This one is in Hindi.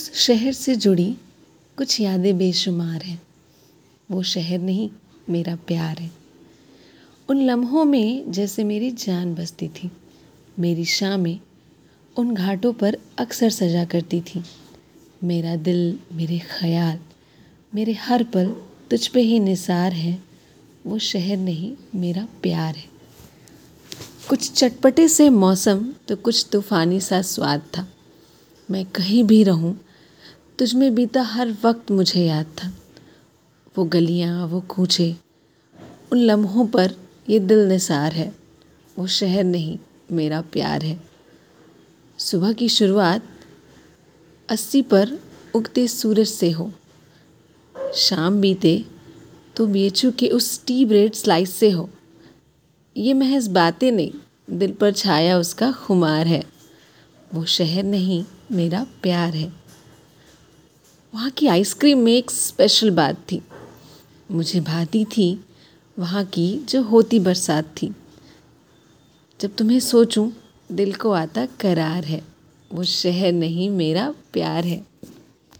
उस शहर से जुड़ी कुछ यादें बेशुमार हैं। वो शहर नहीं, मेरा प्यार है। उन लम्हों में जैसे मेरी जान बसती थी, मेरी शामें उन घाटों पर अक्सर सजा करती थी। मेरा दिल, मेरे ख्याल, मेरे हर पल तुझ पे ही निसार है। वो शहर नहीं, मेरा प्यार है। कुछ चटपटे से मौसम तो कुछ तूफ़ानी सा स्वाद था। मैं कहीं भी रहूँ तुझ में बीता हर वक्त मुझे याद था। वो गलियाँ, वो कूचे, उन लम्हों पर ये दिल निसार है। वो शहर नहीं, मेरा प्यार है। सुबह की शुरुआत, अस्सी पर उगते सूरज से हो। शाम बीते तो बेचू के उस टी ब्रेड स्लाइस से हो। ये महज बातें नहीं, दिल पर छाया उसका खुमार है। वो शहर नहीं, मेरा प्यार है। वहाँ की आइसक्रीम में एक स्पेशल बात थी। मुझे भाती थी वहाँ की जो होती बरसात थी। जब तुम्हें सोचूं, दिल को आता करार है। वो शहर नहीं, मेरा प्यार है।